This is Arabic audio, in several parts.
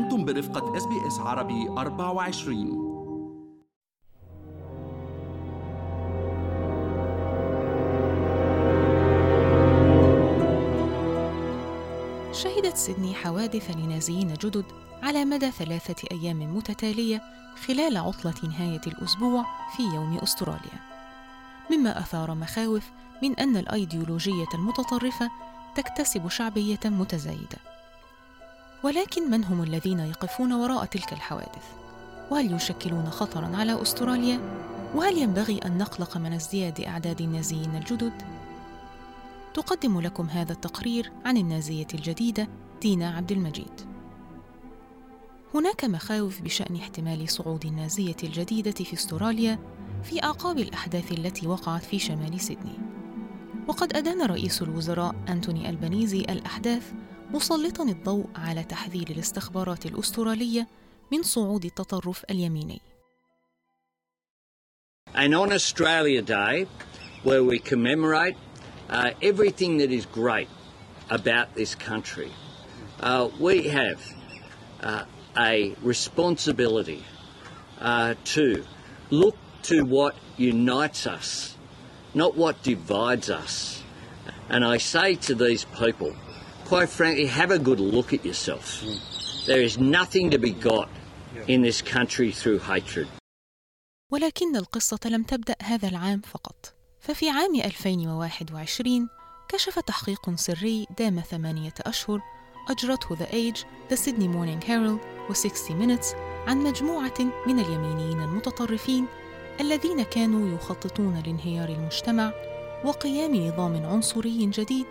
أنتم برفقة SBS عربي 24 شهدت سيدني حوادث لنازيين جدد على مدى ثلاثة أيام متتالية خلال عطلة نهاية الأسبوع في يوم أستراليا. مما أثار مخاوف من أن الأيديولوجية المتطرفة تكتسب شعبية متزايدة. ولكن من هم الذين يقفون وراء تلك الحوادث؟ وهل يشكلون خطرا على أستراليا؟ وهل ينبغي أن نقلق من ازدياد أعداد النازيين الجدد؟ تقدم لكم هذا التقرير عن النازية الجديدة دينا عبد المجيد. هناك مخاوف بشأن احتمال صعود النازية الجديدة في أستراليا في أعقاب الأحداث التي وقعت في شمال سيدني. وقد أدان رئيس الوزراء أنتوني ألبانيزي الأحداث مسلطا الضوء على تحذير الاستخبارات الأسترالية من صعود التطرف اليميني. And on Australia Day, where we commemorate uh, everything that is great about this country, uh, we have uh, a responsibility uh, to look to what unites us, not what divides us. And I say to these people, quite frankly, have a good look at yourself. There is nothing to be got in this country through hatred. ولكن القصة لم تبدأ هذا العام فقط ففي عام 2021 كشف تحقيق سري دام ثمانية أشهر أجرته The Age, The Sydney Morning Herald و 60 Minutes عن مجموعة من اليمينيين المتطرفين الذين كانوا يخططون لانهيار المجتمع وقيام نظام عنصري جديد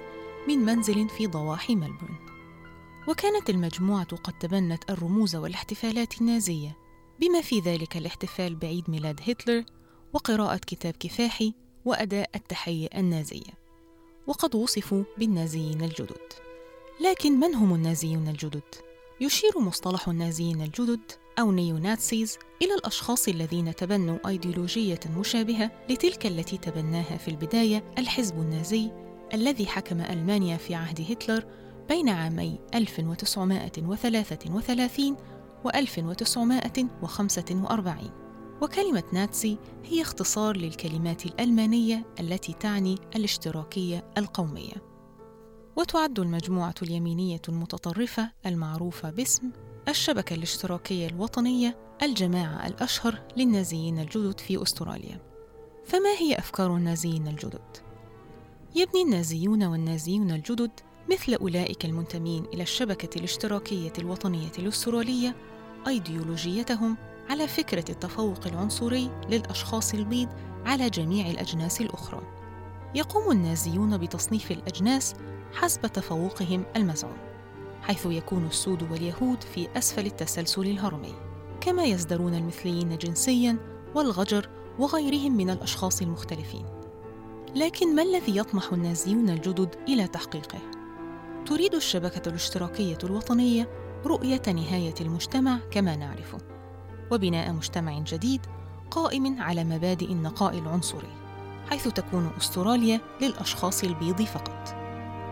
من منزل في ضواحي ملبورن وكانت المجموعة قد تبنت الرموز والاحتفالات النازية بما في ذلك الاحتفال بعيد ميلاد هتلر وقراءة كتاب كفاحي وأداء التحية النازية. وقد وصفوا بالنازيين الجدد. لكن من هم النازيون الجدد؟ يشير مصطلح النازيين الجدد أو نيو ناتسيز إلى الأشخاص الذين تبنوا أيديولوجية مشابهة لتلك التي تبناها في البداية الحزب النازي الذي حكم ألمانيا في عهد هتلر بين عامي 1933 و 1945 وكلمة ناتسي هي اختصار للكلمات الألمانية التي تعني الاشتراكية القومية. وتعد المجموعة اليمينية المتطرفة المعروفة باسم الشبكة الاشتراكية الوطنية الجماعة الأشهر للنازيين الجدد في أستراليا. فما هي أفكار النازيين الجدد؟ يبني النازيون والنازيون الجدد مثل أولئك المنتمين إلى الشبكة الاشتراكية الوطنية الأسترالية أيديولوجيتهم على فكرة التفوق العنصري للأشخاص البيض على جميع الأجناس الأخرى. يقوم النازيون بتصنيف الأجناس حسب تفوقهم المزعوم، حيث يكون السود واليهود في أسفل التسلسل الهرمي، كما يزدرون المثليين جنسياً والغجر وغيرهم من الأشخاص المختلفين. لكن ما الذي يطمح النازيون الجدد إلى تحقيقه؟ تريد الشبكة الاشتراكية الوطنية رؤية نهاية المجتمع كما نعرفه، وبناء مجتمع جديد قائم على مبادئ النقاء العنصري، حيث تكون أستراليا للأشخاص البيض فقط.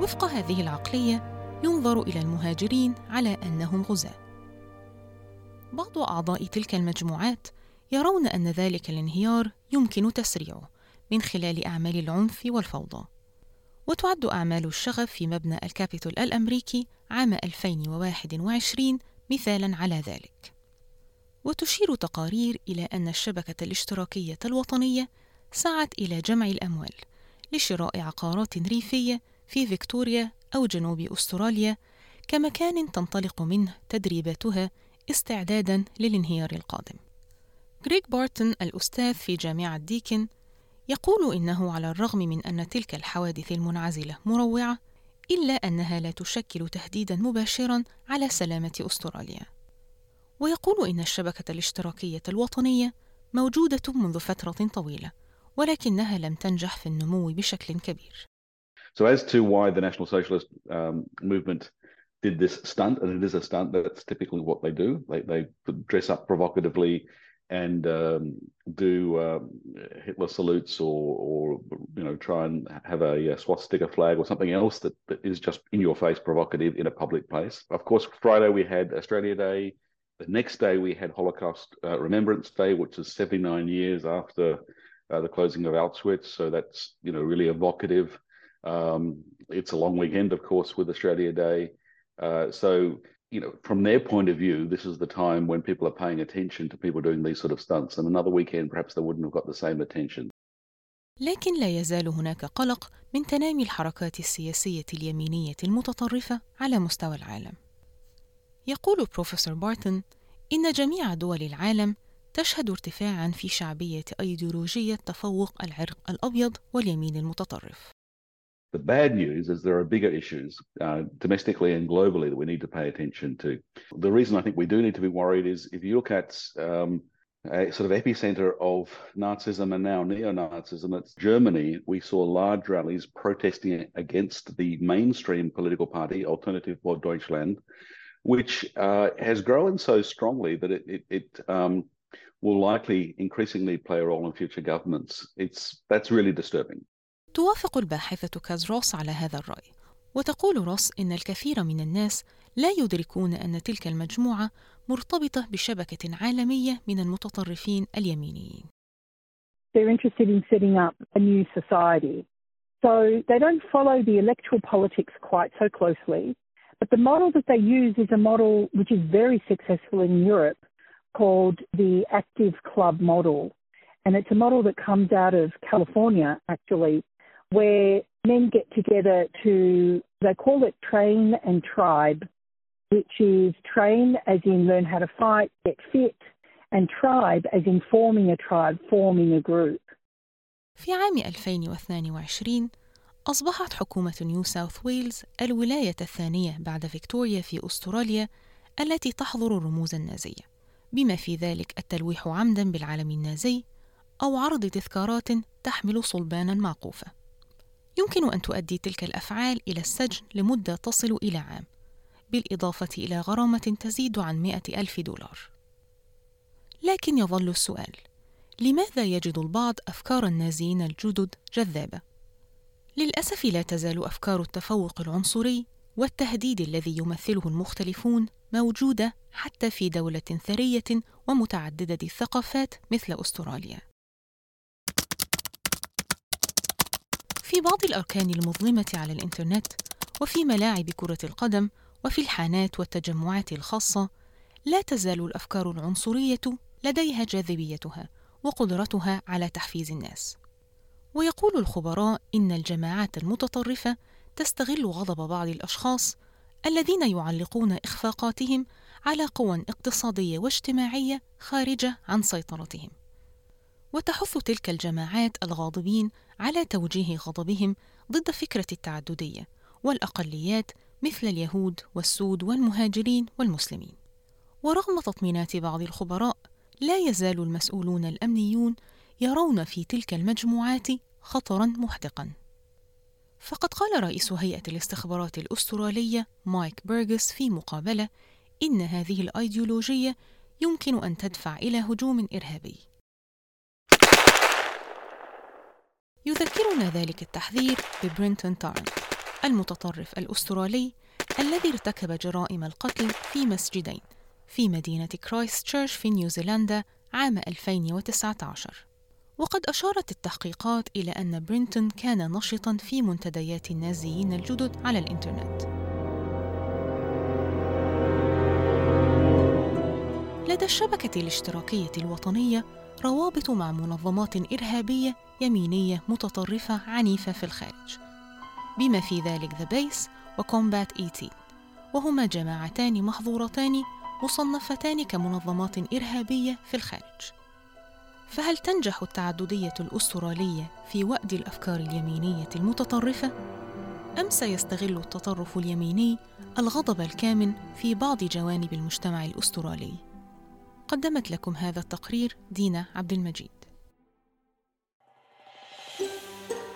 وفق هذه العقلية، ينظر إلى المهاجرين على أنهم غزاة. بعض أعضاء تلك المجموعات يرون أن ذلك الانهيار يمكن تسريعه من خلال أعمال العنف والفوضى. وتعد أعمال الشغب في مبنى الكابيتول الأمريكي عام 2021 مثالاً على ذلك. وتشير تقارير إلى أن الشبكة الاشتراكية الوطنية سعت إلى جمع الأموال لشراء عقارات ريفية في فيكتوريا أو جنوب أستراليا كمكان تنطلق منه تدريباتها استعداداً للانهيار القادم. غريغ بارتون الأستاذ في جامعة ديكن يقول إنه على الرغم من أن تلك الحوادث المنعزلة مروعة إلا أنها لا تشكل تهديداً مباشراً على سلامة أستراليا. ويقول إن الشبكة الاشتراكية الوطنية موجودة منذ فترة طويلة، ولكنها لم تنجح في النمو بشكل كبير. So as to why the National Socialist um, movement did this stunt, and it is a stunt, that's typically what they do. They, they dress up provocatively and um, do um, Hitler salutes or, or you know try and have a, a, swastika flag or something else that, that is just in your face provocative in a public place. Of course, Friday we had Australia Day. The next day we had Holocaust uh, Remembrance Day, which is 79 years after uh, the closing of Auschwitz. So that's you know really evocative. Um, it's a long weekend, of course, with Australia Day. Uh, so you know, from their point of view, this is the time when people are paying attention to people doing these sort of stunts. And another weekend, perhaps they wouldn't have got the same attention. لكن لا يزال هناك قلق من تنامي الحركات السياسية اليمينية المتطرفة على مستوى العالم. يقول بروفيسور بارتون إن جميع دول العالم تشهد ارتفاعا في شعبية أيديولوجية تفوق العرق الأبيض واليمين المتطرف. The bad news is there are bigger issues uh, domestically and globally that we need to pay attention to. The reason I think we do need to be worried is if you look at um, a sort of epicenter of Nazism and now neo Nazism, it's Germany. We saw large rallies protesting against the mainstream political party, Alternative for Deutschland, which uh, has grown so strongly that it, it, it um, will likely increasingly play a role in future governments. It's that's really disturbing. توافق الباحثة كاز روس على هذا الرأي وتقول روس إن الكثير من الناس لا يدركون أن تلك المجموعة مرتبطة بشبكة عالمية من المتطرفين اليمينيين They're interested in setting up a new society. So they don't follow the electoral politics quite so closely. But the model that they use is a model which is very successful in Europe called the active club model. And it's a model that comes out of California, actually, where men get together to, they call it train and tribe, which is train as in learn how to fight, get fit, and tribe as in forming a tribe, forming a group. في عام 2022 أصبحت حكومة نيو ساوث ويلز الولاية الثانية بعد فيكتوريا في أستراليا التي تحظر الرموز النازية بما في ذلك التلويح عمدا بالعلم النازي أو عرض تذكارات تحمل صلبانا معقوفة يمكن أن تؤدي تلك الأفعال إلى السجن لمدة تصل إلى عام بالإضافة إلى غرامة تزيد عن مئة ألف دولار لكن يظل السؤال لماذا يجد البعض أفكار النازيين الجدد جذابة؟ للأسف لا تزال أفكار التفوق العنصري والتهديد الذي يمثله المختلفون موجودة حتى في دولة ثرية ومتعددة الثقافات مثل أستراليا. في بعض الأركان المظلمة على الإنترنت وفي ملاعب كرة القدم وفي الحانات والتجمعات الخاصة لا تزال الأفكار العنصرية لديها جاذبيتها وقدرتها على تحفيز الناس. ويقول الخبراء إن الجماعات المتطرفة تستغل غضب بعض الأشخاص الذين يعلقون إخفاقاتهم على قوى اقتصادية واجتماعية خارجة عن سيطرتهم. وتحث تلك الجماعات الغاضبين على توجيه غضبهم ضد فكرة التعددية والأقليات مثل اليهود والسود والمهاجرين والمسلمين. ورغم تطمينات بعض الخبراء، لا يزال المسؤولون الأمنيون يرون في تلك المجموعات خطرا محدقا. فقد قال رئيس هيئة الاستخبارات الأسترالية مايك بيرغس في مقابلة إن هذه الأيديولوجية يمكن أن تدفع إلى هجوم إرهابي. يذكرنا ذلك التحذير ببرينتون تارنت المتطرف الأسترالي الذي ارتكب جرائم القتل في مسجدين في مدينة كرايست تشيرش في نيوزيلندا عام 2019 وقد أشارت التحقيقات إلى أن برينتون كان نشطا في منتديات النازيين الجدد على الإنترنت. لدى الشبكة الاشتراكية الوطنية روابط مع منظمات إرهابية يمينية متطرفة عنيفة في الخارج بما في ذلك The Base و Combat Eighteen وهما جماعتان محظورتان مصنفتان كمنظمات إرهابية في الخارج فهل تنجح التعددية الأسترالية في وأد الأفكار اليمينية المتطرفة؟ أم سيستغل التطرف اليميني الغضب الكامن في بعض جوانب المجتمع الأسترالي؟ قدمت لكم هذا التقرير دينا عبد المجيد